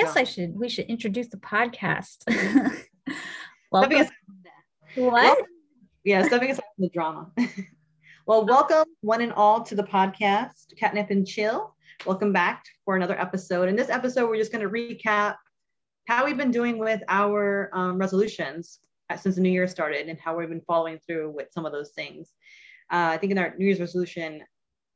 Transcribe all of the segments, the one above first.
guess I should we should introduce the podcast. Welcome. aside from that. What? Welcome- yeah, stepping aside from the drama. well, welcome one and all to the podcast, Catnip and Chill. Welcome back for another episode. In this episode, we're just going to recap how we've been doing with our um, resolutions uh, since the new year started and how we've been following through with some of those things. Uh, I think in our New Year's resolution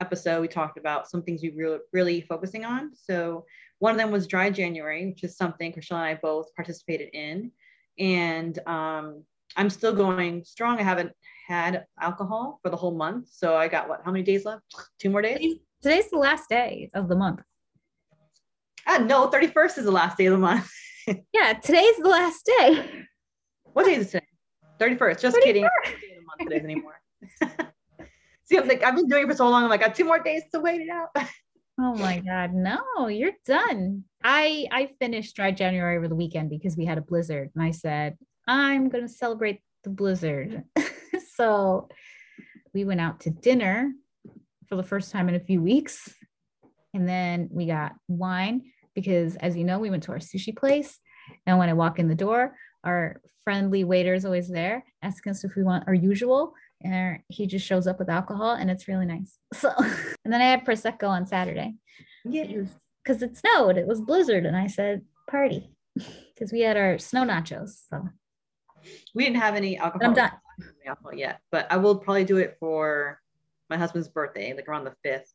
episode, we talked about some things we really, really focusing on. So one of them was dry January, which is something Chriselle and I both participated in. And um, I'm still going strong. I haven't had alcohol for the whole month. So I got what, how many days left? Two more days? Today's- the last day of the month. Ah, no, 31st is the last day of the month. Yeah, today's the last day. What day is it today? 31st. Just kidding. I don't day of the month it is anymore. See, I'm like, I've been doing it for so long. I'm like, I got two more days to wait it out. Oh my god, no, you're done. I I finished dry January over the weekend because we had a blizzard and I said, I'm gonna celebrate the blizzard. so we went out to dinner for the first time in a few weeks. And then we got wine because as you know, we went to our sushi place. And when I walk in the door, our friendly waiter is always there asking us if we want our usual and he just shows up with alcohol and it's really nice. So, and then I had prosecco on Saturday Yeah. because it snowed. It was blizzard, and I said party because we had our snow nachos. So We didn't have any alcohol. I'm done. alcohol yet, but I will probably do it for my husband's birthday, like around the 5th.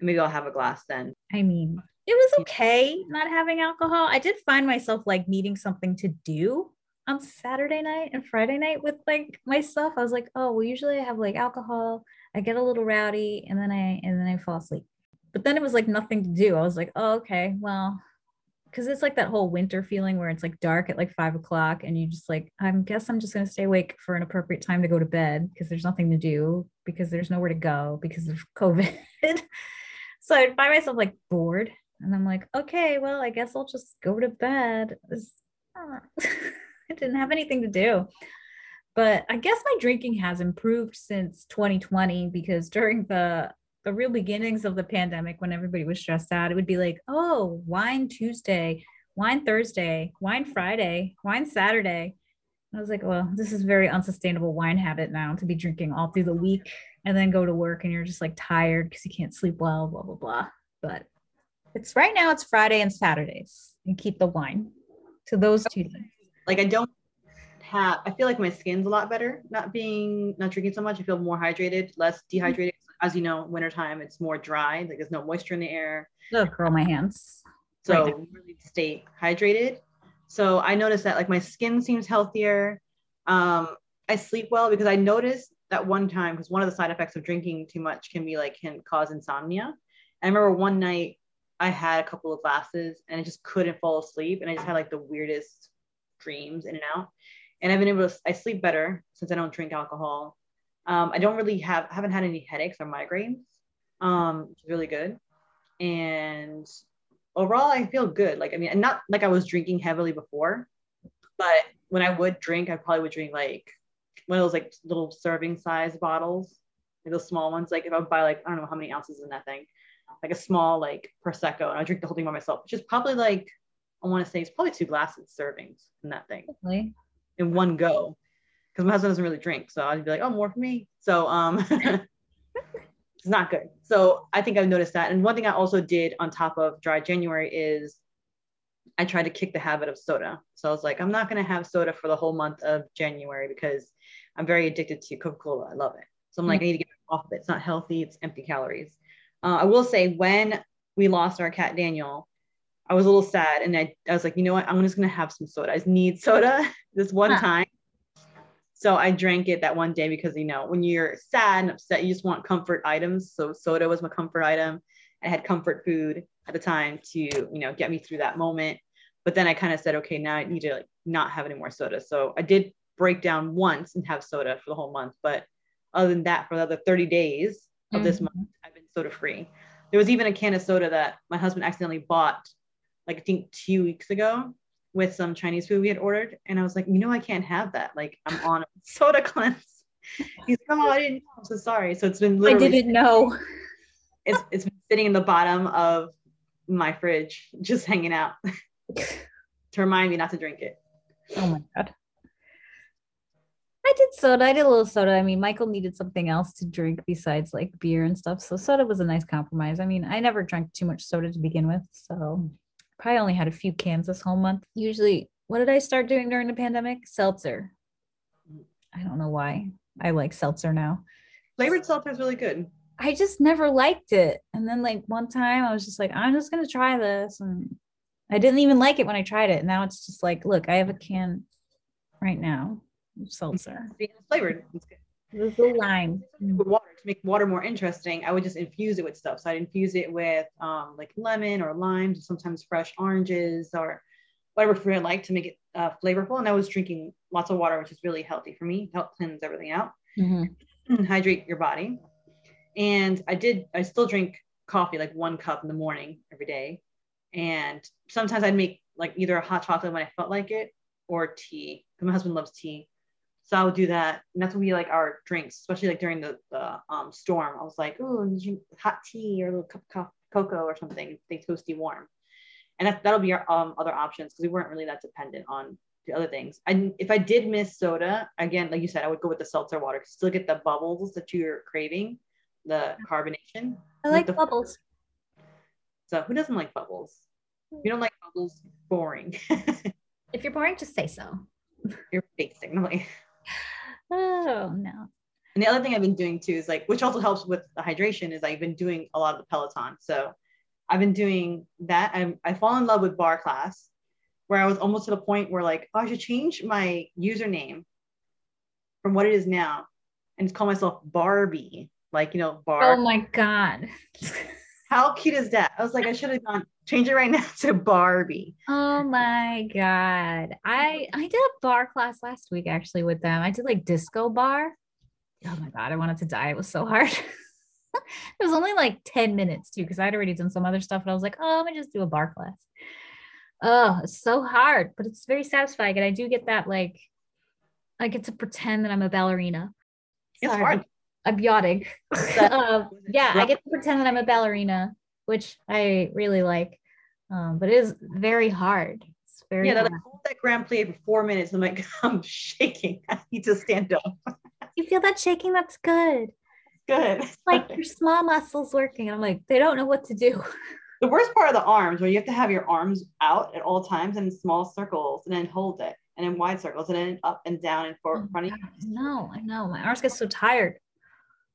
And maybe I'll have a glass then. I mean, it was okay not having alcohol. I did find myself like needing something to do on Saturday night and Friday night with like myself. I was like, oh, well, usually I have like alcohol. I get a little rowdy, and then I and then I fall asleep. But then it was like nothing to do. I was like, oh, okay, well, because it's like that whole winter feeling where it's like dark at like five o'clock, and you just like, I guess I'm just gonna stay awake for an appropriate time to go to bed because there's nothing to do because there's nowhere to go because of COVID. so I'd find myself like bored, and I'm like, okay, well, I guess I'll just go to bed. I didn't have anything to do. But I guess my drinking has improved since 2020 because during the the real beginnings of the pandemic, when everybody was stressed out, it would be like, oh, wine Tuesday, wine Thursday, wine Friday, wine Saturday. I was like, well, this is very unsustainable wine habit now to be drinking all through the week and then go to work and you're just like tired because you can't sleep well, blah, blah, blah. But it's right now, it's Friday and Saturdays and keep the wine to those two days. Like I don't have I feel like my skin's a lot better not being not drinking so much. I feel more hydrated, less dehydrated. As you know, wintertime it's more dry, like there's no moisture in the air. Oh, curl my hands. So Right really stay hydrated. So I noticed that like my skin seems healthier. Um, I sleep well because I noticed that one time because one of the side effects of drinking too much can be like can cause insomnia. I remember one night I had a couple of glasses and I just couldn't fall asleep and I just had like the weirdest dreams in and out. And I've been able to I sleep better since I don't drink alcohol. Um, I don't really have haven't had any headaches or migraines, um, is really good. And overall I feel good. Like I mean, and not like I was drinking heavily before, but when I would drink, I probably would drink like one of those like little serving size bottles, like those small ones. Like if I would buy like I don't know how many ounces in that thing, like a small like prosecco, and I drink the whole thing by myself, which is probably like I want to say it's probably two glasses servings in that thing Really? in one go. Because my husband doesn't really drink, so I'd be like, oh, more for me. So um, it's not good. So I think I've noticed that. And one thing I also did on top of dry January is I tried to kick the habit of soda. So I was like, I'm not gonna have soda for the whole month of January because I'm very addicted to Coca-Cola. I love it. So I'm like, I need to get off of it. It's not healthy. It's empty calories. Uh, I will say when we lost our cat Daniel, I was a little sad, and I, I was like, you know what? I'm just gonna have some soda. I just need soda this one Huh. time. So I drank it that one day because you know when you're sad and upset, you just want comfort items. So soda was my comfort item. I had comfort food at the time to you know get me through that moment. But then I kind of said, okay, now I need to like not have any more soda. So I did break down once and have soda for the whole month. But other than that, for the other 30 days of this Mhm. month, I've been soda free. There was even a can of soda that my husband accidentally bought, like I think two weeks ago, with some Chinese food we had ordered, and I was like, you know, I can't have that. Like I'm on a soda cleanse. He's like, oh, I didn't know. I'm so sorry. So it's been literally I didn't know. it's it's been sitting in the bottom of my fridge, just hanging out. to remind me not to drink it. Oh my god. I did soda. I did a little soda. I mean, Michael needed something else to drink besides like beer and stuff. So soda was a nice compromise. I mean, I never drank too much soda to begin with. So probably only had a few cans this whole month. Usually, what did I start doing during the pandemic? Seltzer. I don't know why. I like seltzer now. Flavored seltzer is really good. I just never liked it. And then like one time I was just like, I'm just gonna try this. And I didn't even like it when I tried it. Now it's just like, look, I have a can right now of seltzer. It's flavored. It's good. This is lime. With water to make water more interesting, I would just infuse it with stuff. So I'd infuse it with um, like lemon or limes, sometimes fresh oranges or whatever fruit I like to make it uh, flavorful. And I was drinking lots of water, which is really healthy for me, help cleanse everything out, Mhm. hydrate your body. And I did, I still drink coffee, like one cup in the morning every day. And sometimes I'd make like either a hot chocolate when I felt like it or tea. My husband loves tea. So I would do that. And that's when we like our drinks, especially like during the, the um, storm. I was like, oh, hot tea or a little cup of cocoa or something, stay toasty warm. And that, that'll be our um, other options because we weren't really that dependent on the other things. And if I did miss soda, again, like you said, I would go with the seltzer water to still get the bubbles that you're craving, the carbonation. I like the- bubbles. So who doesn't like bubbles? If you don't like bubbles, boring. If you're boring, just say so. you're basically. Oh no. And the other thing I've been doing too is like, which also helps with the hydration, is I've been doing a lot of the Peloton. So I've been doing that. I'm, I fall in love with barre class, where I was almost to the point where like, oh, I should change my username from what it is now and just call myself Barbie. Like, you know, bar. Oh my god. How cute is that? I was like, I should have gone change it right now to Barbie. Oh my god. I I did a barre class last week actually with them. I did like disco barre. Oh my god, I wanted to die. It was so hard. it was only like 10 minutes too, because I'd already done some other stuff. And I was like, oh, let me just do a barre class. Oh, it's so hard, but it's very satisfying. And I do get that like I get to pretend that I'm a ballerina. It's Sorry, hard. I'm yawning. Um, yeah, I get to pretend that I'm a ballerina, which I really like. Um, but it is very hard. Very Yeah, like, hold that grand plie for four minutes. I'm like, I'm shaking. I need to stand up. you feel that shaking? That's good. Good. It's like your small muscles working. I'm like, they don't know what to do. the worst part of the arms, where you have to have your arms out at all times and in small circles, and then hold it, and in wide circles, and then up and down and for oh, front of you. No, I know. My arms get so tired.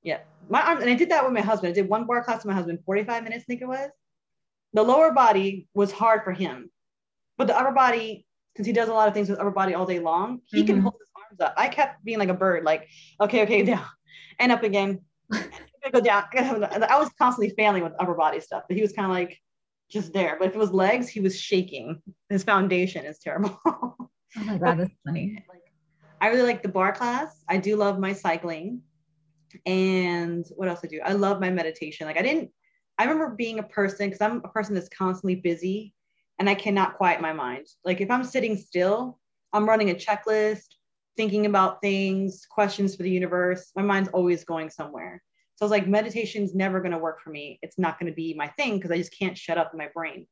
Yeah, my arms, and I did that with my husband. I did one barre class with my husband, 45 minutes, I think it was. The lower body was hard for him, but the upper body, since he does a lot of things with upper body all day long, he can Mhm. hold his arms up. I kept being like a bird, like, okay, okay, down, and up again, go down. I was constantly failing with upper body stuff, but he was kind of like just there. But if it was legs, he was shaking. His foundation is terrible. Oh my god, that's funny. like I really like the barre class. I do love my cycling. And what else I do? I love my meditation. Like I didn't I remember being a person because I'm a person that's constantly busy and I cannot quiet my mind. Like if I'm sitting still, I'm running a checklist, thinking about things, questions for the universe. My mind's always going somewhere. So I was like, meditation's never going to work for me. It's not going to be my thing because I just can't shut up in my brain.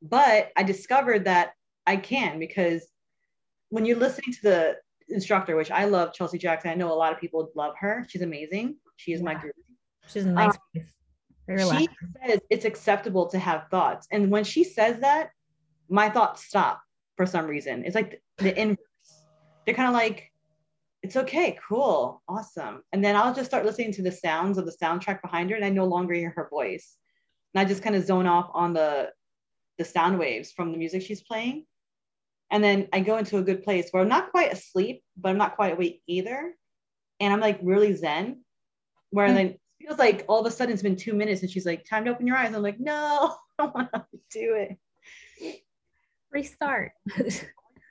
But I discovered that I can because when you're listening to the instructor, which I love, Chelsea Jackson, I know a lot of people love her. She's amazing. She is my Yeah. guru. She's a nice. Um, Very She says it's acceptable to have thoughts. And when she says that, my thoughts stop for some reason. It's like the, the inverse. They're kind of like, it's okay, cool, awesome. And then I'll just start listening to the sounds of the soundtrack behind her, and I no longer hear her voice. And I just kind of zone off on the the sound waves from the music she's playing. And then I go into a good place where I'm not quite asleep, but I'm not quite awake either. And I'm like really zen, where Mm. then it feels like all of a sudden it's been two minutes and she's like, time to open your eyes. I'm like, no, I don't want to do it. Restart.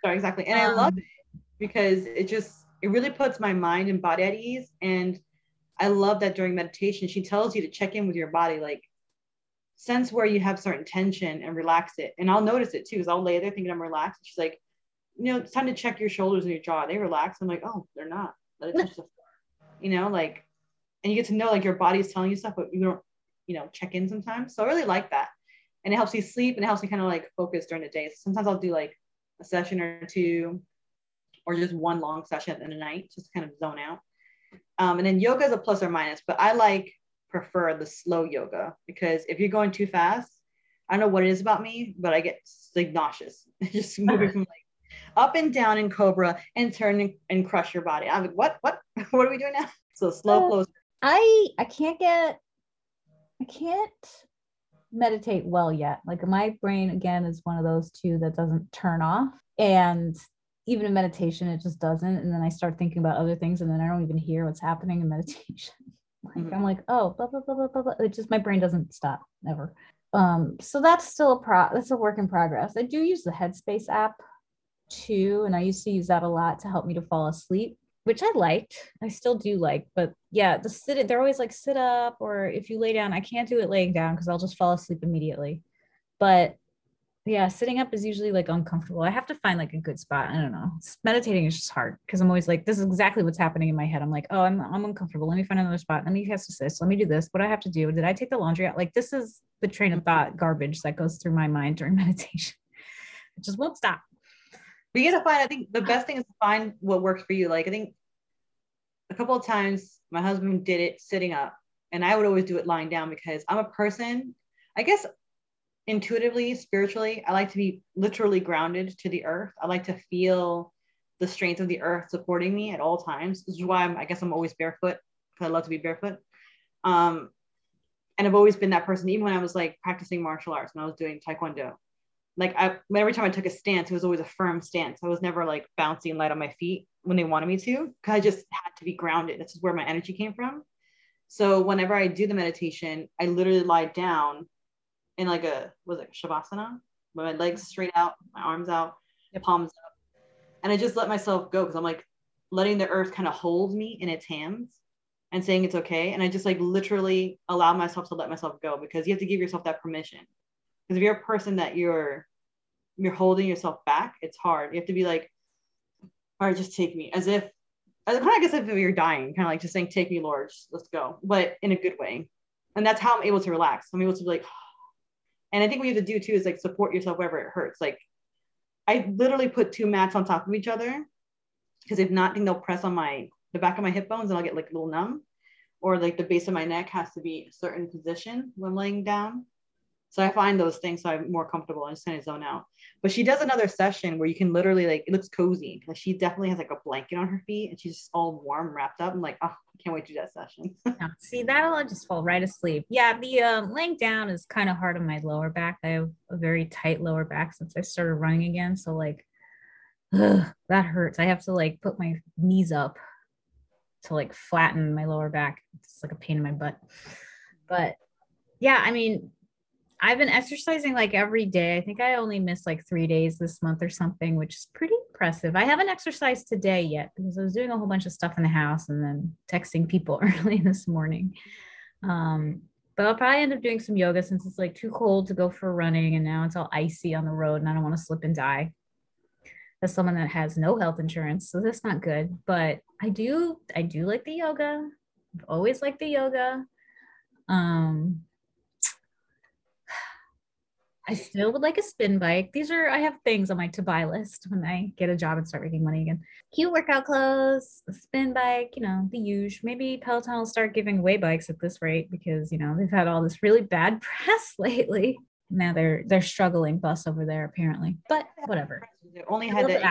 So exactly. And I Um, love it because it just, it really puts my mind and body at ease. And I love that during meditation, she tells you to check in with your body, like sense where you have certain tension and relax it. And I'll notice it too, because I'll lay there thinking I'm relaxed. She's like, you know, it's time to check your shoulders and your jaw. They relax. I'm like, oh, they're not. Let it touch the floor. You know, like, and you get to know like your body's telling you stuff, but you don't, you know, check in sometimes. So I really like that. And it helps me sleep and it helps me kind of like focus during the day. So sometimes I'll do like a session or two, or just one long session in the night, just kind of zone out. Um, and then yoga is a plus or minus, but I like prefer the slow yoga because if you're going too fast, I don't know what it is about me, but I get like nauseous. just moving from like up and down in cobra and turn and, and crush your body. I'm like, what, what, what are we doing now? So slow uh, flows. I I can't get I can't meditate well yet. Like my brain again is one of those two that doesn't turn off. And even in meditation, it just doesn't. And then I start thinking about other things and then I don't even hear what's happening in meditation. like mm-hmm. I'm like, oh, blah, blah, blah, blah, blah, blah. It just my brain doesn't stop ever. Um, so that's still a pro that's a work in progress. I do use the Headspace app too, and I used to use that a lot to help me to fall asleep which I liked. I still do like, but yeah, the sit they're always like sit up or if you lay down, I can't do it laying down because I'll just fall asleep immediately. But yeah, sitting up is usually like uncomfortable. I have to find like a good spot. I don't know. meditating is just hard because I'm always like, this is exactly what's happening in my head. I'm like, oh, I'm, I'm uncomfortable. Let me find another spot. Let me test this. Let me do this. What do I have to do? Did I take the laundry out? Like, this is the train of thought garbage that goes through my mind during meditation. It just won't stop. We got to find, I think the best thing is to find what works for you. Like, I think a couple of times my husband did it sitting up and I would always do it lying down because I'm a person, I guess intuitively, spiritually, I like to be literally grounded to the earth. I like to feel the strength of the earth supporting me at all times. This is why I'm, I guess I'm always barefoot because I love to be barefoot. Um, and I've always been that person, even when I was like practicing martial arts, when I was doing Taekwondo like I, every time I took a stance, it was always a firm stance. I was never like bouncy and light on my feet when they wanted me to, because I just had to be grounded. This is where my energy came from. So whenever I do the meditation, I literally lie down in like a was it shavasana, with my legs straight out, my arms out, yep. palms up, and I just let myself go because I'm like letting the earth kind of hold me in its hands and saying it's okay. And I just like literally allow myself to let myself go because you have to give yourself that permission. Because if you're a person that you're you're holding yourself back, it's hard. You have to be like, all right, just take me, as if, as kind of I guess if you're dying, kind of like just saying, take me, Lord, just, let's go, but in a good way. And that's how I'm able to relax. I'm able to be like, and I think what you have to do too is like support yourself wherever it hurts. Like, I literally put two mats on top of each other because if not, I think they'll press on my the back of my hip bones and I'll get like a little numb, or like the base of my neck has to be a certain position when laying down. So I find those things so I'm more comfortable and just kind of zone out. But she does another session where you can literally like it looks cozy. Like she definitely has like a blanket on her feet and she's just all warm, wrapped up. I'm like, oh, I can't wait to do that session. yeah, see, that'll just fall right asleep. Yeah, the um, laying down is kind of hard on my lower back. I have a very tight lower back since I started running again. So like ugh, that hurts. I have to like put my knees up to like flatten my lower back. It's like a pain in my butt. But yeah, I mean, I've been exercising like every day. I think I only missed like three days this month or something, which is pretty impressive. I haven't exercised today yet because I was doing a whole bunch of stuff in the house and then texting people early this morning. Um, but I'll probably end up doing some yoga since it's like too cold to go for running and now it's all icy on the road and I don't want to slip and die. As someone that has no health insurance, so that's not good. But I do, I do like the yoga. I've always liked the yoga. Um, I still would like a spin bike. These are I have things on my to buy list when I get a job and start making money again. Cute workout clothes, spin bike, you know, the usual. Maybe Peloton will start giving away bikes at this rate because you know they've had all this really bad press lately. Now they're they're struggling bus over there apparently, but whatever. They only had the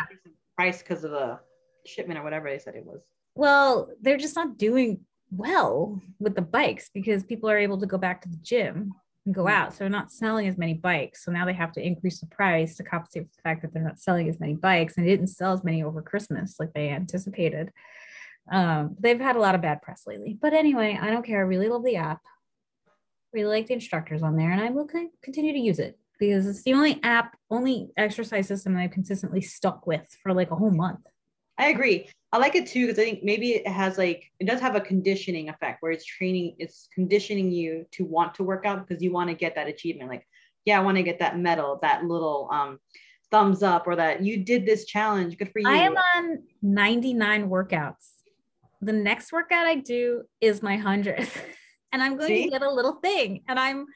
price because of the shipment or whatever they said it was. Well, they're just not doing well with the bikes because people are able to go back to the gym and go out. So they're not selling as many bikes. So now they have to increase the price to compensate for the fact that they're not selling as many bikes and didn't sell as many over Christmas like they anticipated. Um, they've had a lot of bad press lately. But anyway, I don't care. I really love the app. Really like the instructors on there, and I will continue to use it because it's the only app, only exercise system that I've consistently stuck with for like a whole month. I agree. I like it too because I think maybe it has like it does have a conditioning effect where it's training, it's conditioning you to want to work out because you want to get that achievement. Like, yeah, I want to get that medal, that little um thumbs up, or that you did this challenge. Good for you. I am on 99 workouts. The next workout I do is my hundredth, and I'm going See? to get a little thing, and I'm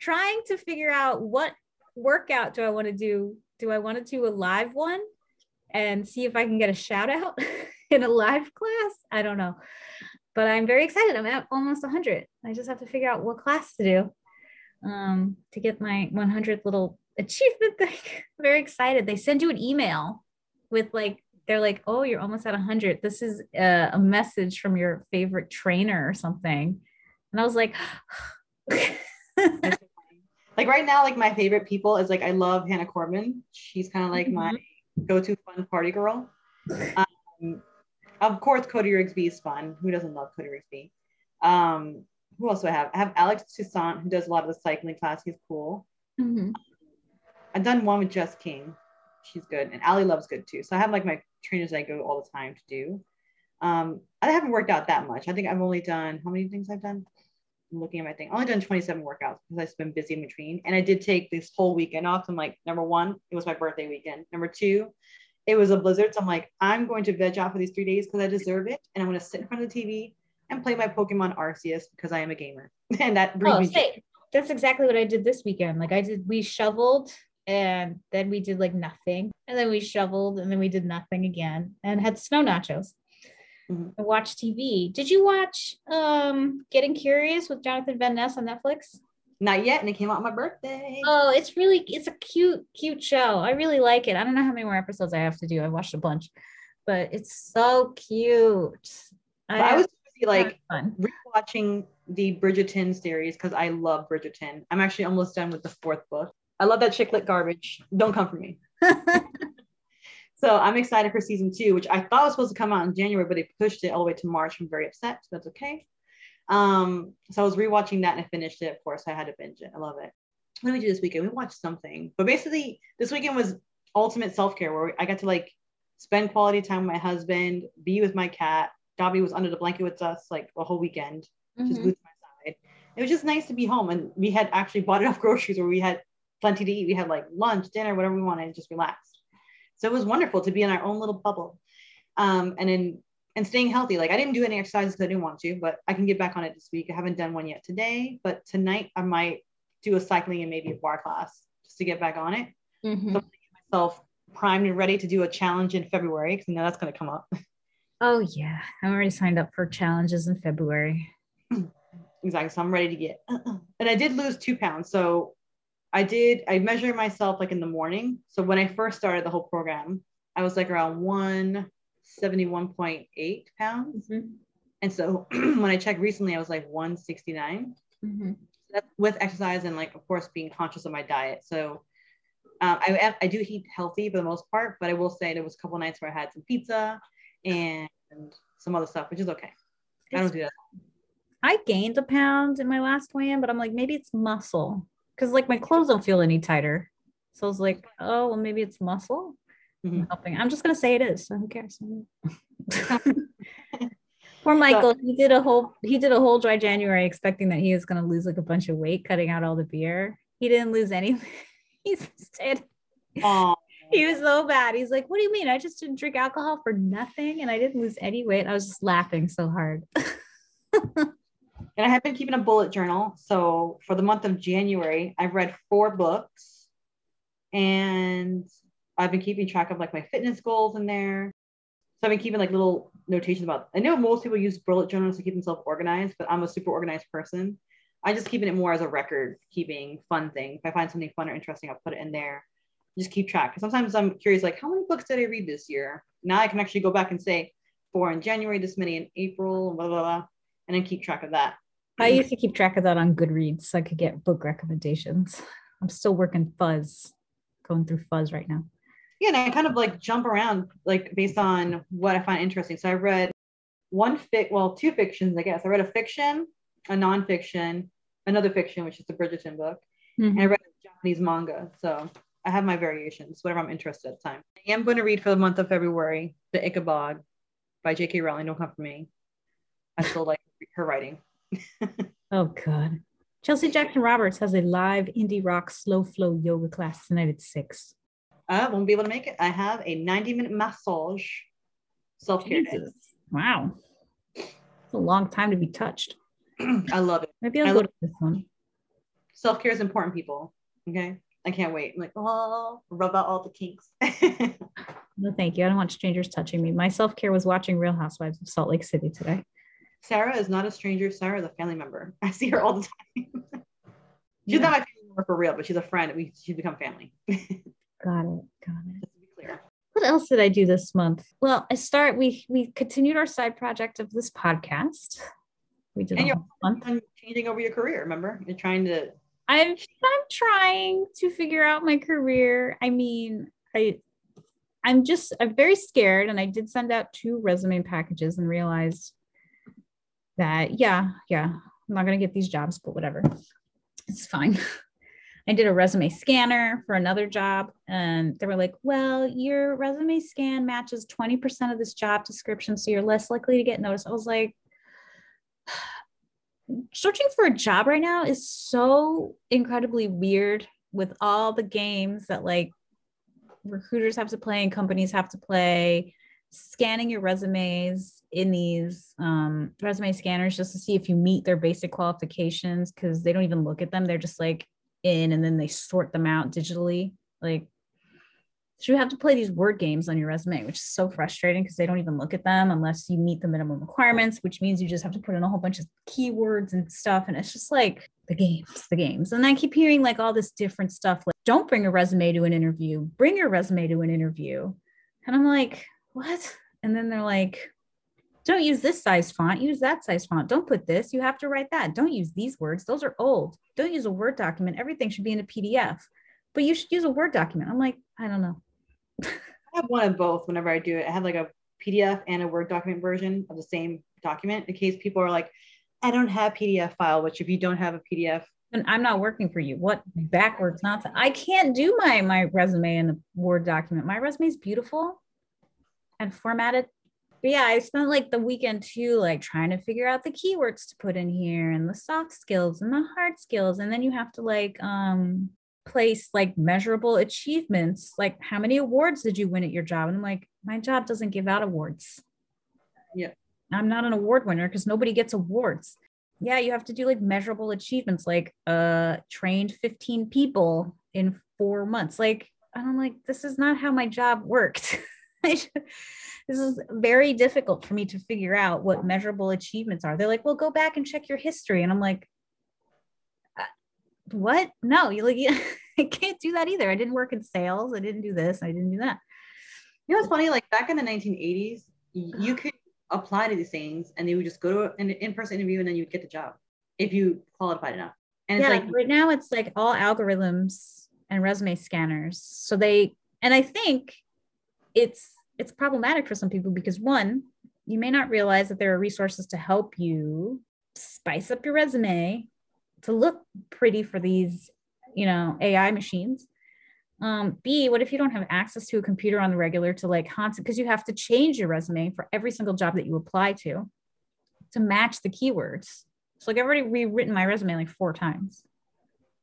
trying to figure out what workout do I want to do. Do I want to do a live one and see if I can get a shout out in a live class? I don't know. But I'm very excited. I'm at almost 100. I just have to figure out what class to do um, to get my 100th little achievement thing. very excited. They send you an email with like they're like, oh, you're almost at 100. This is a, a message from your favorite trainer or something. And I was like, like right now, like my favorite people is like, I love Hannah Corbin. She's kind of like mm-hmm. my go to fun party girl. Um, of course, Cody Rigsby is fun. Who doesn't love Cody Rigsby? Um, who else do I have? I have Alex Toussaint, who does a lot of the cycling class. He's cool. Mm-hmm. I've done one with Jess King. She's good. And Ali Love's good too. So I have like my trainers I go all the time to do. Um, I haven't worked out that much. I think I've only done how many things I've done. I'm looking at my thing. I only done 27 workouts because I've been busy in between. And I did take this whole weekend off. I'm like, number one, it was my birthday weekend. Number two, it was a blizzard. So I'm like, I'm going to veg out for these three days because I deserve it. And I'm going to sit in front of the TV and play my Pokemon Arceus because I am a gamer. and that brings oh, That's exactly what I did this weekend. Like I did, we shoveled and then we did like nothing and then we shoveled and then we did nothing again and had snow nachos mm-hmm. and watched tv did you watch um getting curious with jonathan van ness on netflix not yet and it came out on my birthday oh it's really it's a cute cute show i really like it i don't know how many more episodes i have to do i watched a bunch but it's so cute I, I was like rewatching the Bridgerton series because I love Bridgerton. I'm actually almost done with the fourth book. I love that chick lit garbage. Don't come for me. so I'm excited for season two, which I thought was supposed to come out in January, but they pushed it all the way to March. I'm very upset. So that's okay. Um, so I was rewatching that and I finished it. Of course, I had to binge it. I love it. What did we do this weekend? We watched something, but basically this weekend was ultimate self care where I got to like spend quality time with my husband, be with my cat. Dobby was under the blanket with us like a whole weekend, mm-hmm. just to my side. It was just nice to be home, and we had actually bought enough groceries where we had plenty to eat. We had like lunch, dinner, whatever we wanted, just relaxed. So it was wonderful to be in our own little bubble. Um, and in and staying healthy. Like I didn't do any exercises because I didn't want to, but I can get back on it this week. I haven't done one yet today, but tonight I might do a cycling and maybe a barre class just to get back on it. Mm-hmm. So myself primed and ready to do a challenge in February because I know that's going to come up. Oh yeah, I'm already signed up for challenges in February. exactly. So I'm ready to get. And I did lose two pounds. So I did, I measured myself like in the morning. So when I first started the whole program, I was like around 171.8 pounds. Mm-hmm. And so when I checked recently, I was like 169. Mm-hmm. That's with exercise and like, of course, being conscious of my diet. So um, I, I do eat healthy for the most part, but I will say there was a couple nights where I had some pizza and some other stuff, which is okay. It's, I don't do that. I gained a pound in my last weigh-in, but I'm like, maybe it's muscle because like my clothes don't feel any tighter. So I was like, oh, well, maybe it's muscle. Mm-hmm. helping. I'm just gonna say it is. So who cares? Poor Michael. He did a whole he did a whole dry January expecting that he was gonna lose like a bunch of weight, cutting out all the beer. He didn't lose anything. he stayed. Aww. He was so bad. He's like, "What do you mean? I just didn't drink alcohol for nothing, and I didn't lose any weight." I was just laughing so hard. And I have been keeping a bullet journal. So for the month of January, I've read four books and I've been keeping track of like my fitness goals in there. So I've been keeping like little notations about. I know most people use bullet journals to keep themselves organized, but I'm a super organized person. I just keeping it more as a record keeping fun thing. If I find something fun or interesting, I'll put it in there. Just keep track. Sometimes I'm curious, like how many books did I read this year? Now I can actually go back and say four in January, this many in April, blah blah blah and then keep track of that. I used to keep track of that on Goodreads so I could get book recommendations. I'm still working Fuzz, going through Fuzz right now. Yeah, and I kind of like jump around like based on what I find interesting. So I read one fic, well, two fictions, I guess. I read a fiction, a nonfiction, another fiction, which is the Bridgerton book, mm-hmm. and I read a Japanese manga. So I have my variations, whatever I'm interested at the time. I am going to read for the month of February, The Ickabog by J.K. Rowling. Don't come for me. I still like her writing. Oh God. Chelsea Jackson Roberts has a live indie rock slow flow yoga class tonight at six. I won't be able to make it. I have a 90 minute massage self care day. Wow. It's a long time to be touched. I love it. Maybe I'll I go to this one. Self care is important, people. Okay. I can't wait. I'm like, oh, rub out all the kinks. no, thank you. I don't want strangers touching me. My self care was watching Real Housewives of Salt Lake City today. Sarah is not a stranger. Sarah is a family member. I see her all the time. she's yeah. not my family member for real, but she's a friend. We she's become family. got it. Got it. Just to be clear. What else did I do this month? Well, I start. We we continued our side project of this podcast. We did. And you're changing over your career. Remember, you're trying to. I'm I'm trying to figure out my career. I mean, I I'm just I'm very scared, and I did send out two resume packages and realized that yeah yeah i'm not going to get these jobs but whatever. It's fine. I did a resume scanner for another job and they were like well your resume scan matches 20% of this job description so you're less likely to get noticed. I was like searching for a job right now is so incredibly weird with all the games that like recruiters have to play and companies have to play scanning your resumes in these um, resume scanners just to see if you meet their basic qualifications because they don't even look at them. They're just like in and then they sort them out digitally. Like, so you have to play these word games on your resume, which is so frustrating because they don't even look at them unless you meet the minimum requirements, which means you just have to put in a whole bunch of keywords and stuff. And it's just like the games, the games. And I keep hearing like all this different stuff like, don't bring a resume to an interview, bring your resume to an interview. And I'm like, what? And then they're like, don't use this size font, use that size font. Don't put this, you have to write that. Don't use these words, those are old. Don't use a Word document. Everything should be in a PDF, but you should use a Word document. I'm like, I don't know. I have one of both whenever I do it. I have like a PDF and a Word document version of the same document in case people are like, I don't have PDF file, which if you don't have a PDF, and I'm not working for you. What backwards nonsense? I can't do my my resume in a Word document. My resume is beautiful and formatted. But yeah, I spent like the weekend too, like trying to figure out the keywords to put in here and the soft skills and the hard skills. And then you have to like um place like measurable achievements, like how many awards did you win at your job? And I'm like, my job doesn't give out awards. Yeah. I'm not an award winner because nobody gets awards. Yeah, you have to do like measurable achievements, like uh trained 15 people in four months. Like, I'm like, this is not how my job worked. this is very difficult for me to figure out what measurable achievements are. They're like, well, go back and check your history. And I'm like, uh, what? No, you like, I can't do that either. I didn't work in sales. I didn't do this. I didn't do that. You know, it's funny. Like back in the 1980s, you could apply to these things and they would just go to an in-person interview and then you would get the job if you qualified enough. And yeah, like right now it's like all algorithms and resume scanners. So they, and I think it's it's problematic for some people because one you may not realize that there are resources to help you spice up your resume to look pretty for these you know ai machines. Um, b what if you don't have access to a computer on the regular to like constant because you have to change your resume for every single job that you apply to to match the keywords? So like i've already rewritten my resume like four times.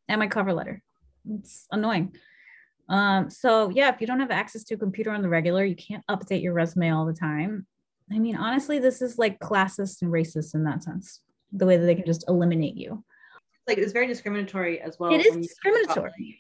And my cover letter. It's annoying um, so yeah, if you don't have access to a computer on the regular, you can't update your resume all the time. I mean, honestly, this is like classist and racist in that sense, the way that they can just eliminate you. Like it's very discriminatory as well. It is discriminatory.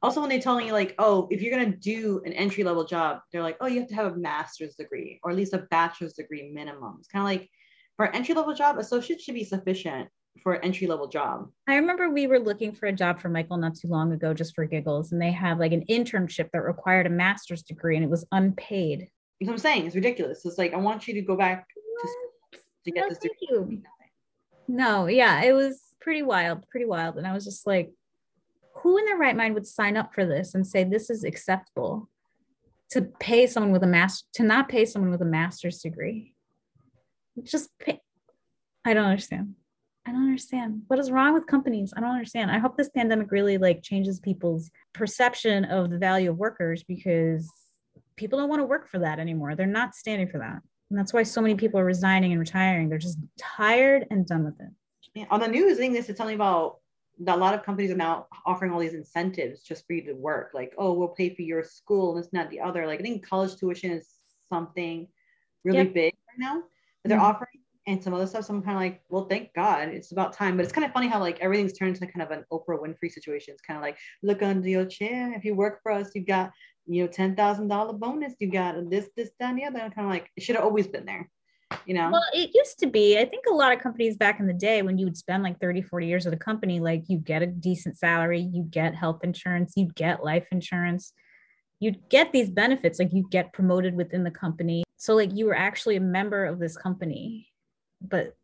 Also, when they're telling you like, oh, if you're gonna do an entry level job, they're like, oh, you have to have a master's degree or at least a bachelor's degree minimum. It's kind of like for an entry level job, associate should be sufficient for an entry level job. I remember we were looking for a job for Michael not too long ago, just for giggles, and they had like an internship that required a master's degree and it was unpaid. That's what I'm saying. It's ridiculous. It's like I want you to go back to, to get no, this degree. You. No, yeah, it was pretty wild, pretty wild. And I was just like, who in their right mind would sign up for this and say this is acceptable to pay someone with a master to not pay someone with a master's degree? Just pay. I don't understand. I don't understand. What is wrong with companies? I don't understand. I hope this pandemic really like changes people's perception of the value of workers because people don't want to work for that anymore. They're not standing for that. And that's why so many people are resigning and retiring. They're just tired and done with it. Yeah, on the news, I think this is telling about that a lot of companies are now offering all these incentives just for you to work. Like, oh, we'll pay for your school, and this, not the other. Like, I think college tuition is something really yep. big right now. But they're mm-hmm. offering and some other stuff. So I'm kind of like, well, thank God, it's about time. But it's kind of funny how like everything's turned into kind of an Oprah Winfrey situation. It's kind of like, look under your chair. If you work for us, you got you know ten thousand dollar bonus. You got this, this, that, and the other. I'm kind of like, it should have always been there. You know? Well, it used to be. I think a lot of companies back in the day, when you would spend like 30, 40 years at a company, like you get a decent salary, you get health insurance, you get life insurance, you'd get these benefits, like you get promoted within the company. So like you were actually a member of this company but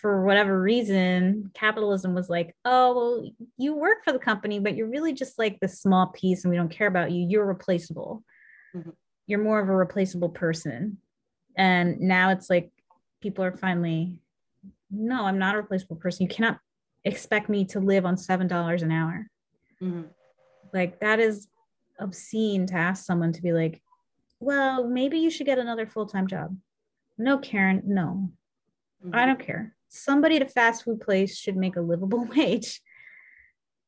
for whatever reason, capitalism was like, oh, well, you work for the company, but you're really just like the small piece and we don't care about you. You're replaceable. Mm-hmm. You're more of a replaceable person. And now it's like people are finally, no, I'm not a replaceable person. You cannot expect me to live on $7 an hour. Mm-hmm. Like that is obscene to ask someone to be like, well, maybe you should get another full time job. No, Karen, no, Mm-hmm. I don't care. Somebody at a fast food place should make a livable wage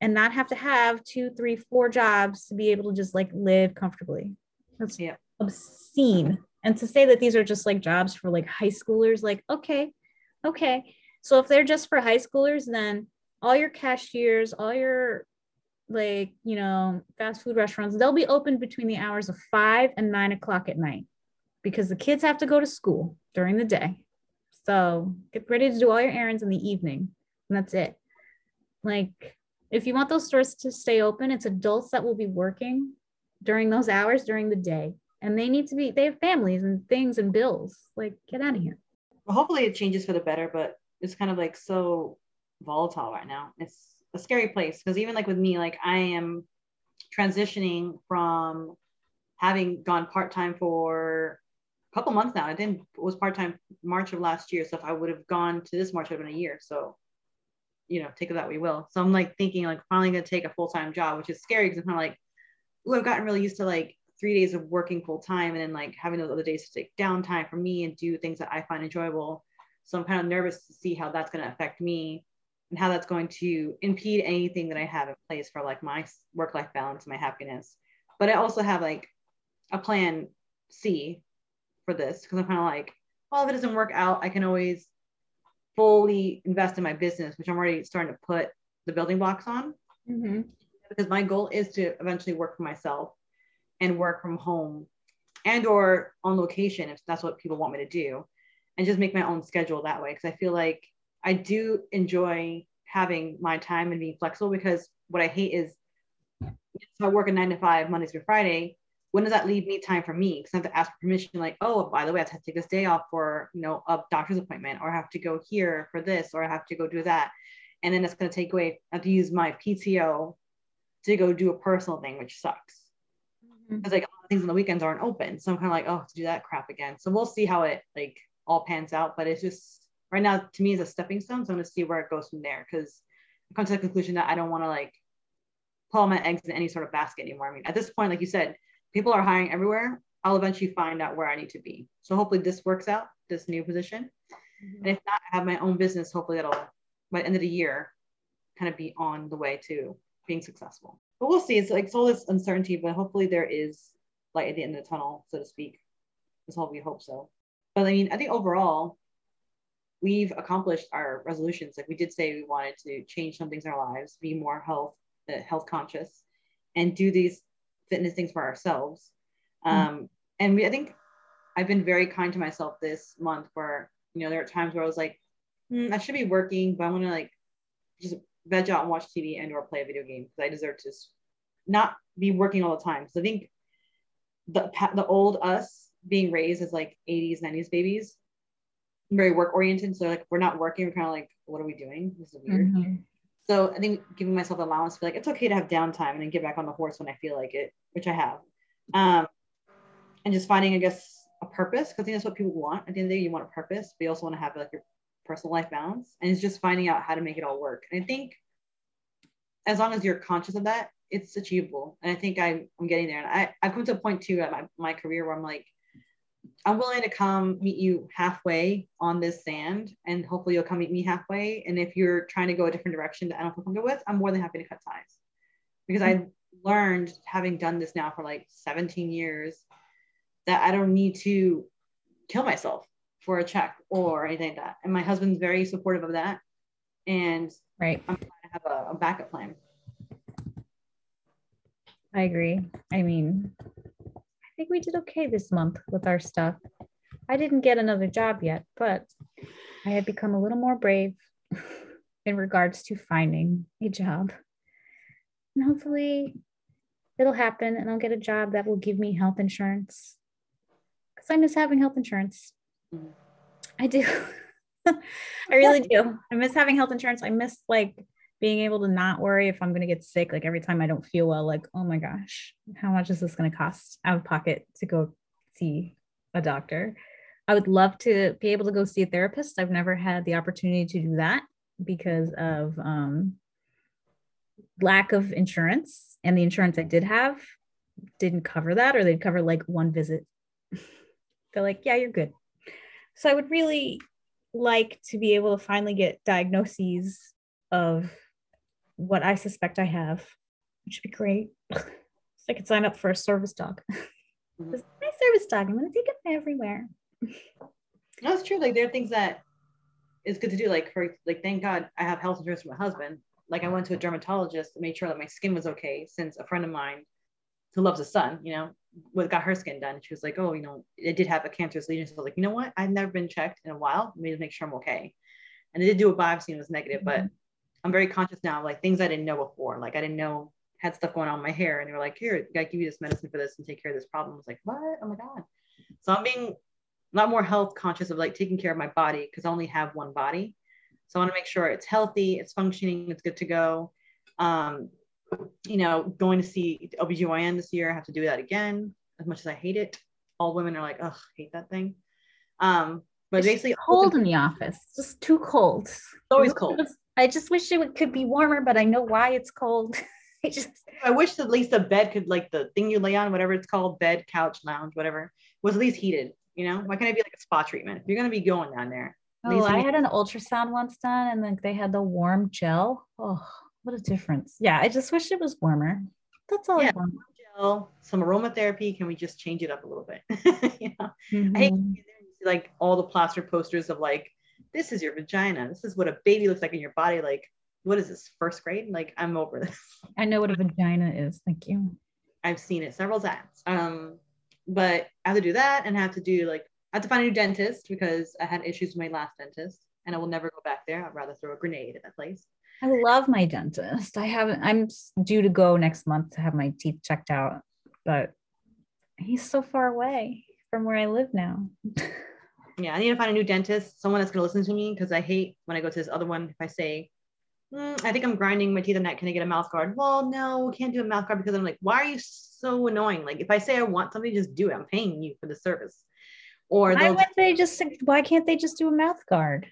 and not have to have two, three, four jobs to be able to just like live comfortably. That's yeah. obscene. And to say that these are just like jobs for like high schoolers, like, okay, okay. So if they're just for high schoolers, then all your cashiers, all your like, you know, fast food restaurants, they'll be open between the hours of five and nine o'clock at night because the kids have to go to school during the day. So get ready to do all your errands in the evening, and that's it. Like, if you want those stores to stay open, it's adults that will be working during those hours during the day, and they need to be. They have families and things and bills. Like, get out of here. Well, hopefully it changes for the better, but it's kind of like so volatile right now. It's a scary place because even like with me, like I am transitioning from having gone part time for couple months now. I didn't was part time March of last year. So if I would have gone to this March, it would have been a year. So, you know, take it that we will. So I'm like thinking like finally gonna take a full time job, which is scary because I'm kind of like, oh, I've gotten really used to like three days of working full time and then like having those other days to take downtime for me and do things that I find enjoyable. So I'm kind of nervous to see how that's gonna affect me and how that's going to impede anything that I have in place for like my work life balance, my happiness. But I also have like a plan C for this because I'm kind of like, well, if it doesn't work out, I can always fully invest in my business, which I'm already starting to put the building blocks on. Mm-hmm. Because my goal is to eventually work for myself and work from home and or on location if that's what people want me to do and just make my own schedule that way because i feel like i do enjoy having my time and being flexible because what i hate is i work a nine to five monday through friday when does that leave me time for me? Because I have to ask permission, like, oh, by the way, I have to take this day off for, you know, a doctor's appointment, or I have to go here for this, or I have to go do that. And then it's going to take away, I have to use my PTO to go do a personal thing, which sucks. Because mm-hmm. like things on the weekends aren't open. So I'm kind of like, oh, to do that crap again. So we'll see how it like all pans out. But it's just right now to me is a stepping stone. So I'm gonna see where it goes from there. Cause I come to the conclusion that I don't want to like pull my eggs in any sort of basket anymore. I mean, at this point, like you said, people are hiring everywhere. I'll eventually find out where I need to be. So hopefully this works out, this new position. Mm-hmm. And if not, I have my own business. Hopefully that'll by the end of the year kind of be on the way to being successful. But we'll see. It's like it's all this uncertainty, but hopefully there is light at the end of the tunnel, so to speak. That's all we hope so. But I mean, I think overall, we've accomplished our resolutions. Like we did say we wanted to change some things in our lives, be more health, uh, health conscious, and do these fitness things for ourselves. Mm-hmm. Um, and we, I think I've been very kind to myself this month where, you know, there are times where I was like, mm, I should be working, but I want to like just veg out and watch TV and or play a video game because I deserve to not be working all the time. So I think the, the old us being raised as like 80s, 90s babies, very work oriented. So like, we're not working. We're kind of like, what are we doing? This is weird. Mm-hmm. So I think giving myself allowance to be like, it's okay to have downtime and then get back on the horse when I feel like it, which I have. Um, and just finding, I guess, a purpose, because I think that's what people want. At the end of the day, you want a purpose, but you also want to have like your personal life balance. And it's just finding out how to make it all work. And I think as long as you're conscious of that, it's achievable. And I think I, I'm getting there. And I, I've come to a point too at my, my career where I'm like, I'm willing to come meet you halfway on this sand, and hopefully you'll come meet me halfway. And if you're trying to go a different direction that I don't feel comfortable with, I'm more than happy to cut ties because mm-hmm. I learned having done this now for like 17 years that I don't need to kill myself for a check or anything like that. And my husband's very supportive of that. And right. I'm trying to have a, a backup plan. I agree. I mean, I think we did okay this month with our stuff. I didn't get another job yet, but I have become a little more brave in regards to finding a job. And hopefully it'll happen and I'll get a job that will give me health insurance. Because I miss having health insurance. I do. I really do. I miss having health insurance. I miss like being able to not worry if I'm going to get sick. Like every time I don't feel well, like, oh my gosh, how much is this going to cost out of pocket to go see a doctor? I would love to be able to go see a therapist. I've never had the opportunity to do that because of um, lack of insurance. And the insurance I did have didn't cover that, or they'd cover like one visit. They're like, yeah, you're good. So I would really like to be able to finally get diagnoses of what I suspect I have, which would be great. so I could sign up for a service dog. Mm-hmm. my service dog. I'm gonna take him everywhere. It's true. Like there are things that it's good to do. Like for like, thank God I have health insurance for my husband. Like I went to a dermatologist to make sure that my skin was okay. Since a friend of mine who loves his sun, you know, what got her skin done. She was like, oh, you know, it did have a cancerous lesion. So I was like, you know what? I've never been checked in a while. Let me make sure I'm okay. And they did do a biopsy and it was negative, mm-hmm. but I'm very conscious now, like things I didn't know before. Like I didn't know had stuff going on in my hair, and they were like, "Here, I give you this medicine for this and take care of this problem." I was like, "What? Oh my god!" So I'm being a lot more health conscious of like taking care of my body because I only have one body. So I want to make sure it's healthy, it's functioning, it's good to go. Um, you know, going to see OBGYN this year, I have to do that again, as much as I hate it. All women are like, oh, hate that thing. Um, but it's basically cold in the office, just too cold. It's always cold. I just wish it could be warmer, but I know why it's cold. I just I wish at least the bed could like the thing you lay on, whatever it's called, bed, couch, lounge, whatever, was at least heated. You know, why can't it be like a spa treatment? If you're gonna be going down there. Oh, I had an ultrasound once done and then they had the warm gel. Oh, what a difference. Yeah, I just wish it was warmer. That's all yeah, I want. Gel, some aromatherapy. Can we just change it up a little bit? you know? mm-hmm. I hate mm-hmm. like all the plaster posters of like this is your vagina. This is what a baby looks like in your body. Like, what is this, first grade? Like, I'm over this. I know what a vagina is. Thank you. I've seen it several times. Um, but I have to do that and have to do like, I have to find a new dentist because I had issues with my last dentist and I will never go back there. I'd rather throw a grenade at that place. I love my dentist. I haven't, I'm due to go next month to have my teeth checked out, but he's so far away from where I live now. yeah, I need to find a new dentist, someone that's gonna listen to me because I hate when I go to this other one. If I say, mm, I think I'm grinding my teeth at night, can I get a mouth guard? Well, no, can't do a mouth guard because I'm like, why are you so annoying? Like, if I say I want something, just do it. I'm paying you for the service. Or why would they just? Why can't they just do a mouth guard?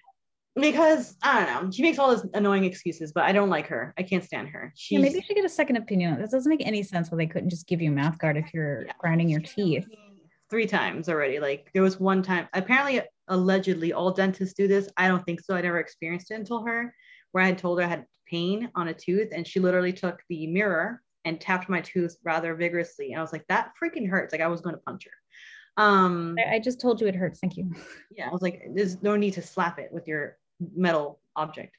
Because I don't know. She makes all those annoying excuses, but I don't like her. I can't stand her. She's, yeah, maybe you should get a second opinion. That doesn't make any sense. Why they couldn't just give you a mouth guard if you're yeah. grinding your teeth three times already. Like there was one time, apparently, allegedly, all dentists do this. I don't think so. I never experienced it until her, where I had told her I had pain on a tooth, and she literally took the mirror and tapped my tooth rather vigorously. And I was like, that freaking hurts. Like I was going to punch her. Um, I, I just told you it hurts. Thank you. Yeah, I was like, there's no need to slap it with your metal object.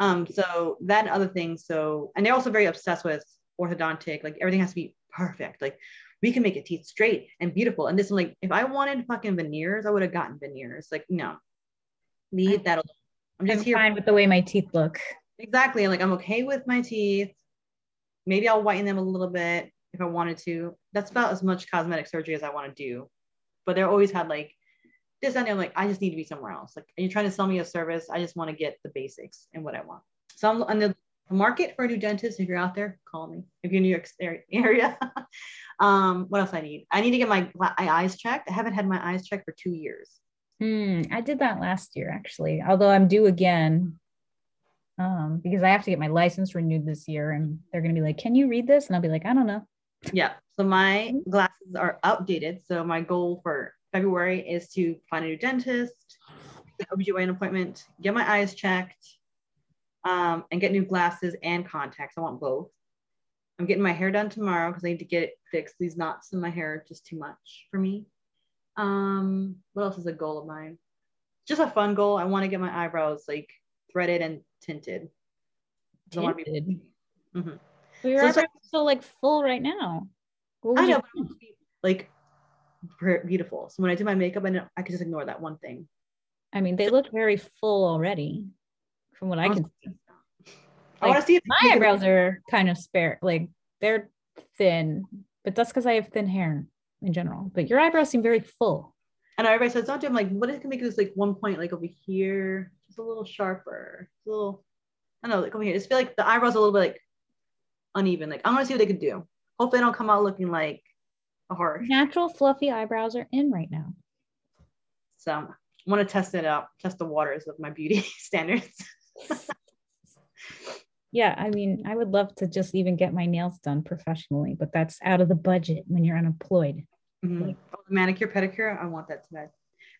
Um, so that and other things. So, and they're also very obsessed with orthodontic. Like everything has to be perfect. Like we can make your teeth straight and beautiful. And this, I'm like, if I wanted fucking veneers, I would have gotten veneers. Like, no, leave I'm, that alone. I'm just I'm here. fine with the way my teeth look. Exactly. Like, I'm okay with my teeth. Maybe I'll whiten them a little bit if I wanted to. That's about as much cosmetic surgery as I want to do. But they're always had like this and I'm like, I just need to be somewhere else. Like, are you trying to sell me a service? I just want to get the basics and what I want. So I'm on the market for a new dentist. If you're out there, call me. If you're in New York area, Um, what else I need? I need to get my, my eyes checked. I haven't had my eyes checked for two years. Hmm, I did that last year actually, although I'm due again um, because I have to get my license renewed this year, and they're gonna be like, "Can you read this?" And I'll be like, "I don't know." Yeah. So my glasses are outdated. So my goal for February is to find a new dentist, get OBGYN appointment, get my eyes checked, um, and get new glasses and contacts. I want both. I'm getting my hair done tomorrow because I need to get it fixed. These knots in my hair are just too much for me. Um, what else is a goal of mine? just a fun goal. I want to get my eyebrows like threaded and tinted. I wanna be- Tinted. Well, your So are so like full right now. I know, but I do? want to be, like beautiful. So when I do my makeup, I know I can just ignore that one thing. I mean, they look very full already, from what I can see. I want to see if My eyebrows are kind of spare, like they're thin, but that's because I have thin hair in general. But your eyebrows seem very full. And everybody says, don't do. I'm like, what if I can make this like one point, like over here, just a little sharper, a little. I don't know, like over here. Just feel like the eyebrows are a little bit like uneven. Like I want to see what they could do. Hopefully, they don't come out looking like a horror. Natural fluffy eyebrows are in right now. So I want to test it out, test the waters of my beauty standards. Yeah, I mean, I would love to just even get my nails done professionally, but that's out of the budget when you're unemployed. Mhm. Oh, manicure, pedicure. I want that today.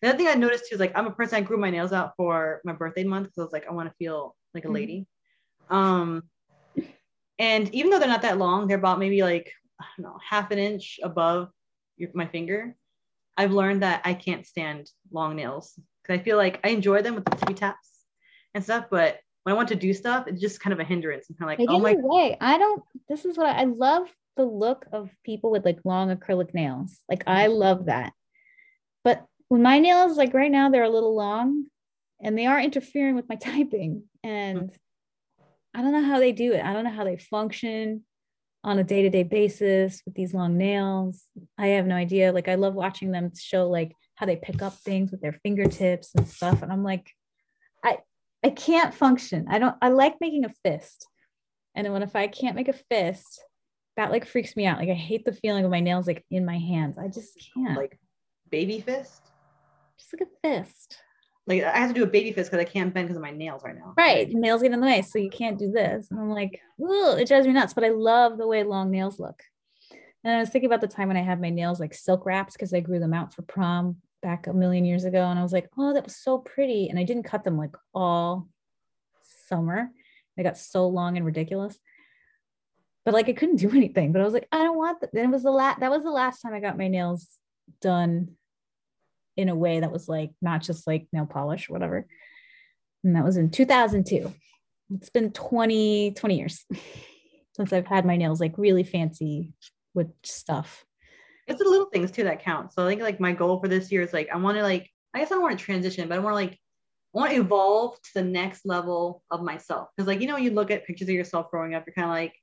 Another thing I noticed too is like I'm a person. I grew my nails out for my birthday month because I was like I want to feel like a Mhm. lady. Um, and even though they're not that long, they're about maybe like I don't know half an inch above your, my finger. I've learned that I can't stand long nails because I feel like I enjoy them with the tippy taps and stuff, but when I want to do stuff, it's just kind of a hindrance. I'm kind of like, oh my, way, I don't. This is what I, I love the look of people with like long acrylic nails. Like I mm-hmm. love that. But when my nails, like right now, they're a little long, and they are interfering with my typing. And mm. I don't know how they do it. I don't know how they function on a day to day basis with these long nails. I have no idea. Like I love watching them show like how they pick up things with their fingertips and stuff. And I'm like, I I can't function. I don't I like making a fist. And then when if I can't make a fist, that like freaks me out. Like I hate the feeling of my nails like in my hands. I just can't. like baby fist. just like a fist. Like I have to do a baby fist because I can't bend because of my nails right now. Right. Nails get in the way. So you can't do this. And I'm like, Ugh, it drives me nuts. But I love the way long nails look. And I was thinking about the time when I had my nails like silk wraps because I grew them out for prom back a million years ago. And I was like, oh, that was so pretty. And I didn't cut them like all summer. They got so long and ridiculous. But like I couldn't do anything. But I was like, I don't want that. Then it was the last that was the last time I got my nails done in a way that was like not just like nail polish or whatever. And that was in 2002. It's been 20, 20 years since I've had my nails like really fancy with stuff. it's the little things too that count. So I think like my goal for this year is like I want to like I guess I don't want to transition, but I want to like I want to evolve to the next level of myself. Because like you know, you look at pictures of yourself growing up, you're kind of like,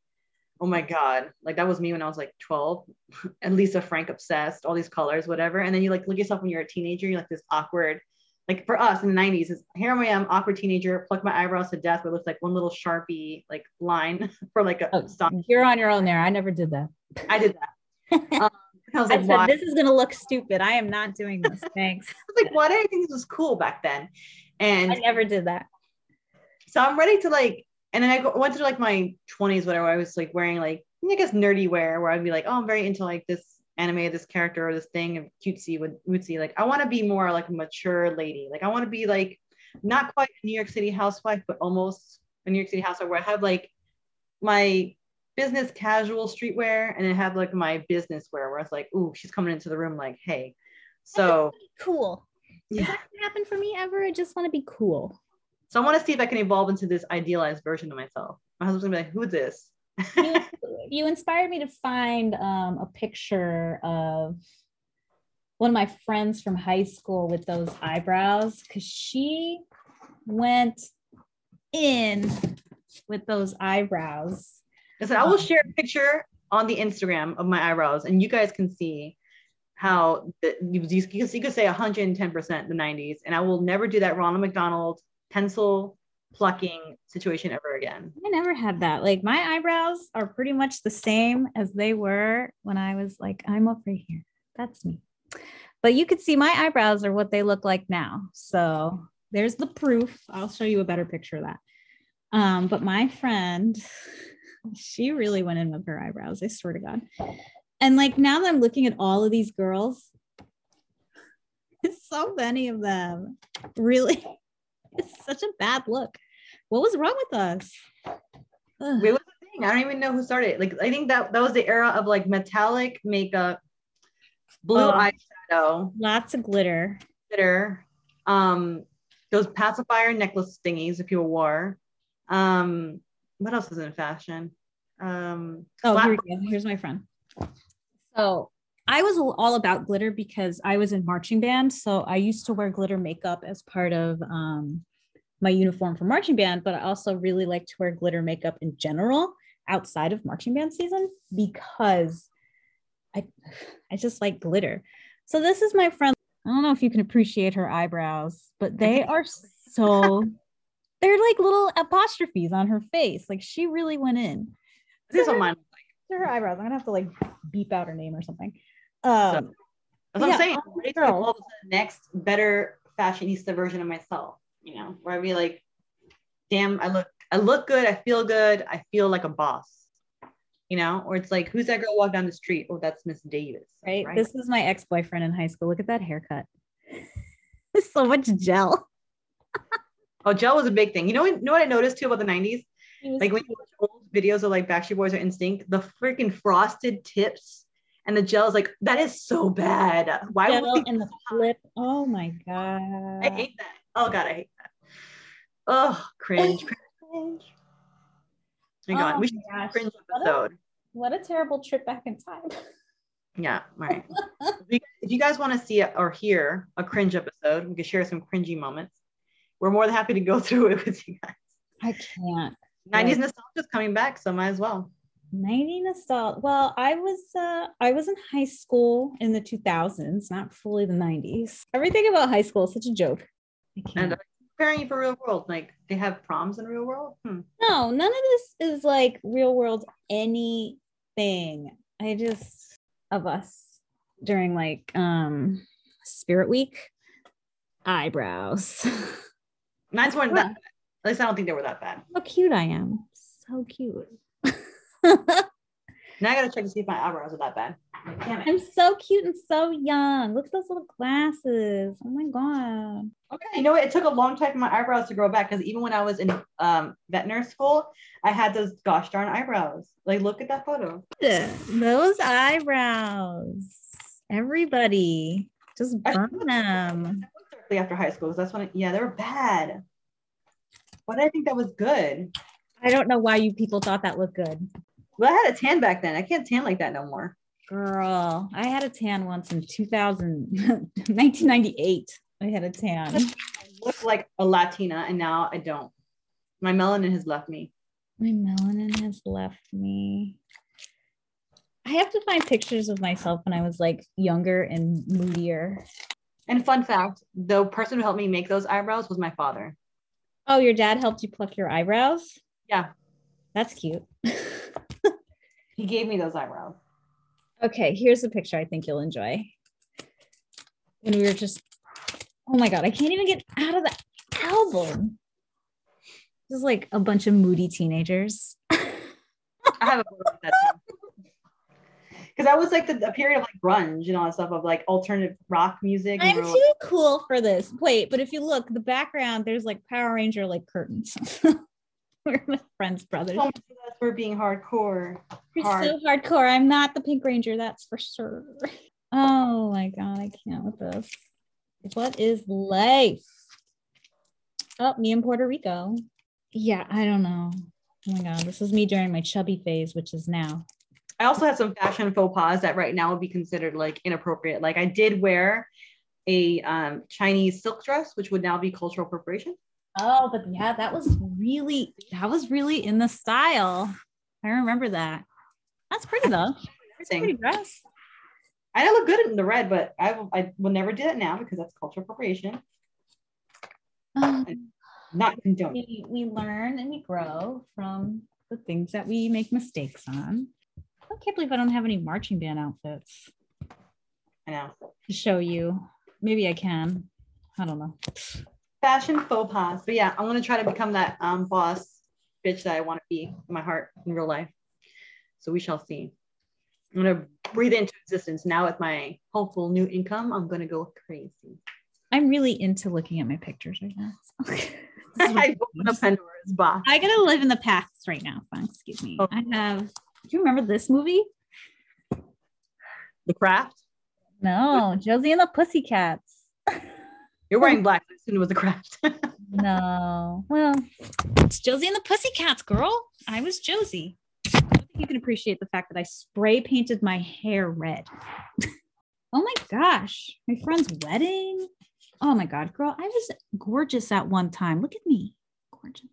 oh my god, like that was me when I was like 12, and Lisa Frank obsessed, all these colors, whatever. And then you like look yourself when you're a teenager, you're like this awkward. Like for us in the 90s, is here I am, awkward teenager, pluck my eyebrows to death, but it looks like one little sharpie like line for like a Oh, stop. you're on your own there. I never did that. I did that. Um, I was I like, said, why? this is going to look stupid. I am not doing this. Thanks. I was like, why did I think this was cool back then? And I never did that. so I'm ready to like, and then I go, went through like my 20s, whatever. I was like wearing like, I guess nerdy wear where I'd be like, oh, I'm very into like this anime, this character, or this thing, of cutesy with wootsy. Like, I want to be more like a mature lady. Like, I want to be like not quite a New York City housewife, but almost a New York City housewife where I have like my business casual streetwear and then have like my business wear where it's like, ooh, she's coming into the room like, hey. So Cool. Does yeah. that happen for me ever? I just want to be cool. So I want to see if I can evolve into this idealized version of myself. My husband's gonna be like, "Who's this?" you, you inspired me to find um, a picture of one of my friends from high school with those eyebrows because she went in with those eyebrows. I said I will share a picture on the Instagram of my eyebrows, and you guys can see how the, you, you, could- you could say 110 percent the 90s, and I will never do that Ronald McDonald pencil plucking situation ever again. I never had that. Like my eyebrows are pretty much the same as they were when I was like, I'm up right here. That's me. But you could see my eyebrows are what they look like now. So there's the proof. I'll show you a better picture of that. Um, but my friend, she really went in with her eyebrows. I swear to God. And like now that I'm looking at all of these girls, so many of them really, it's such a bad look. What was wrong with us? Ugh. It was the thing. I don't even know who started. it. Like I think that that was the era of like metallic makeup, blue Oh. eyeshadow, Lots of glitter. glitter, um, those pacifier necklace thingies if you wore. Um, what else is in fashion? Um, Oh, flat- here we go. Here's my friend. So I was all about glitter because I was in marching band. So I used to wear glitter makeup as part of um, my uniform for marching band, but I also really like to wear glitter makeup in general outside of marching band season because I I just like glitter. So this is my friend. I don't know if you can appreciate her eyebrows, but they are so they're like little apostrophes on her face. Like she really went in this is what mine. her eyebrows. I'm gonna have to like beep out her name or something. Um, That's what Yeah, I'm saying. I'm ready to evolve to the next better fashionista version of myself. You know, where I be like, damn, I look, I look good, I feel good, I feel like a boss. You know, or it's like, who's that girl walk down the street? Oh, that's Miss Davis. right? This is my ex-boyfriend in high school. Look at that haircut. so much gel. oh, gel was a big thing. You know, what- you know what I noticed too about the '90s? Like when you watch old videos of like Backstreet Boys or NSYNC, the freaking frosted tips and the gel is like that is so bad. Why would gel they and the flip. Oh my god. I hate that. Oh god, I hate that. Oh, cringe. cringe. Oh my god, Oh we should my do a cringe What a- episode. What a terrible trip back in time. Yeah, all right. if you- guys want to see or hear a cringe episode, we could share some cringy moments. We're more than happy to go through it with you guys. I can't. 90s Right. nostalgia is coming back, so might as well. 90 nostalgia. Well, I was uh I was in high school in the 2000s, not fully the 90s. Everything about high school is such a joke. And preparing you for real world. Like they have proms in real world. Hmm. No, none of this is like real world anything. I just of us during like um Spirit Week eyebrows. Mine's weren't that At least I don't think they were that bad. How cute I am. So cute. Now I gotta check to see if my eyebrows are that bad. Damn it. I'm so cute and so young. Look at those little glasses. Oh my god. Okay, you know what? It took a long time for my eyebrows to grow back because even when I was in um, veterinary school, I had those gosh darn eyebrows. Like, look at that photo. Those eyebrows. Everybody just burn them. After high school, because that's when, yeah, they were bad. But I think that was good. I don't know why you people thought that looked good. Well, I had a tan back then. I can't tan like that no more. Girl, I had a tan once in 2000, 1998. I had a tan. I look like a Latina, and now I don't. My melanin has left me. My melanin has left me. I have to find pictures of myself when I was like younger and moodier. And fun fact: the person who helped me make those eyebrows was my father. Oh, your dad helped you pluck your eyebrows? Yeah, That's cute. he gave me those eyebrows. Okay, here's a picture I think you'll enjoy. When we were just, oh my God, I can't even get out of the album. This is like a bunch of moody teenagers. I have a photo of that because that was like the, the period of like grunge and all that stuff of like alternative rock music. I'm too cool for this. Wait, but if you look, the background, there's like Power Ranger like curtains. we're my friends, brothers. of being hardcore. You're hard. so hardcore. I'm not the Pink Ranger, that's for sure. Oh my god, I can't with this. What is life? Oh, me in Puerto Rico. Yeah, I don't know. Oh my god, this is me during my chubby phase, which is now. I also had some fashion faux pas that right now would be considered like inappropriate. Like I did wear a um, Chinese silk dress, which would now be cultural appropriation. Oh, but yeah, that was really that was really in the style. I remember that. That's pretty though. Pretty dress. I look good in the red, but I, will- I will never do that now because that's cultural appropriation. Um, Not condoned. we, we learn and we grow from the things that we make mistakes on. I can't believe I don't have any marching band outfits I know. to show you. Maybe I can. I don't know. Fashion faux pas. But yeah, I'm gonna try to become that um, boss bitch that I want to be in my heart in real life. So we shall see. I'm gonna breathe into existence now with my hopeful new income. I'm gonna go crazy. I'm really into looking at my pictures right now. I open up Pandora's box. I gotta live in the past right now. Excuse me. Oh. I have. Do you remember this movie? The craft. No, Josie and the Pussycats. You're wearing black. I assumed it was a craft. no. Well, it's Josie and the Pussycats, girl. I was Josie. I think you can appreciate the fact that I spray painted my hair red. oh my gosh. My friend's wedding. Oh my God, girl. I was gorgeous at one time. Look at me. Gorgeous.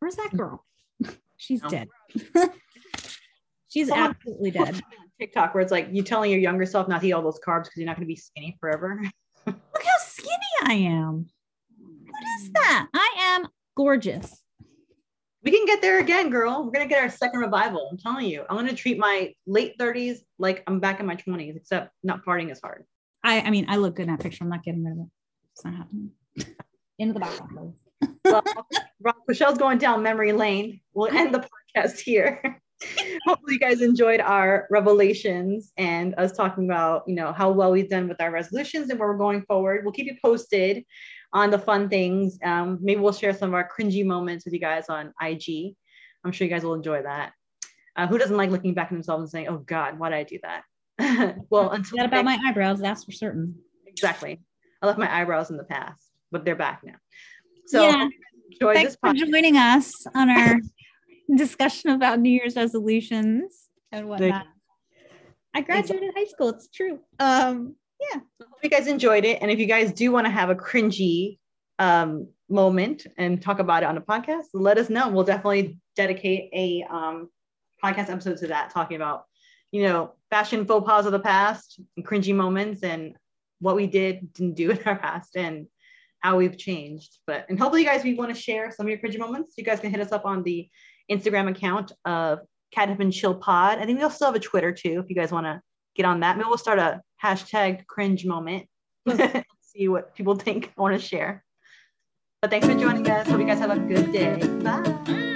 Where's that mm. girl? She's Oh. dead. She's Someone- absolutely dead. TikTok where it's like you telling your younger self not to eat all those carbs because you're not going to be skinny forever. Look how skinny I am. What is that? I am gorgeous. We can get there again, girl. We're gonna get our second revival. I'm telling you. I'm gonna treat my late 30s like I'm back in my 20s, except not partying as hard. I, I mean, I look good in that picture. I'm not getting rid of it. It's not happening. Into the box. Well, Michelle's going down memory lane. We'll end the podcast here. Hopefully, you guys enjoyed our revelations and us talking about, you know, how well we've done with our resolutions and where we're going forward. We'll keep you posted on the fun things. Um, maybe we'll share some of our cringy moments with you guys on IG. I'm sure you guys will enjoy that. Uh, who doesn't like looking back at themselves and saying, "Oh God, why did I do that?" well, until That about my eyebrows, that's for certain. exactly. I left my eyebrows in the past, but they're back now. So Yeah. enjoy Thanks this for joining us on our discussion about New Year's resolutions and whatnot. I graduated high school. It's true. Um, yeah. hope you guys enjoyed it. And if you guys do want to have a cringy um, moment and talk about it on a podcast, let us know. We'll definitely dedicate a um, podcast episode to that, talking about, you know, fashion faux pas of the past and cringy moments and what we did, didn't do in our past and how we've changed. But, and hopefully you guys, we want to share some of your cringy moments. You guys can hit us up on the Instagram account of Catnip and Chill Pod. I think we'll still have a Twitter too, if you guys want to get on that. Maybe we'll start a hashtag cringe moment. See what people think want to share. But thanks for joining us. Hope you guys have a good day. Bye.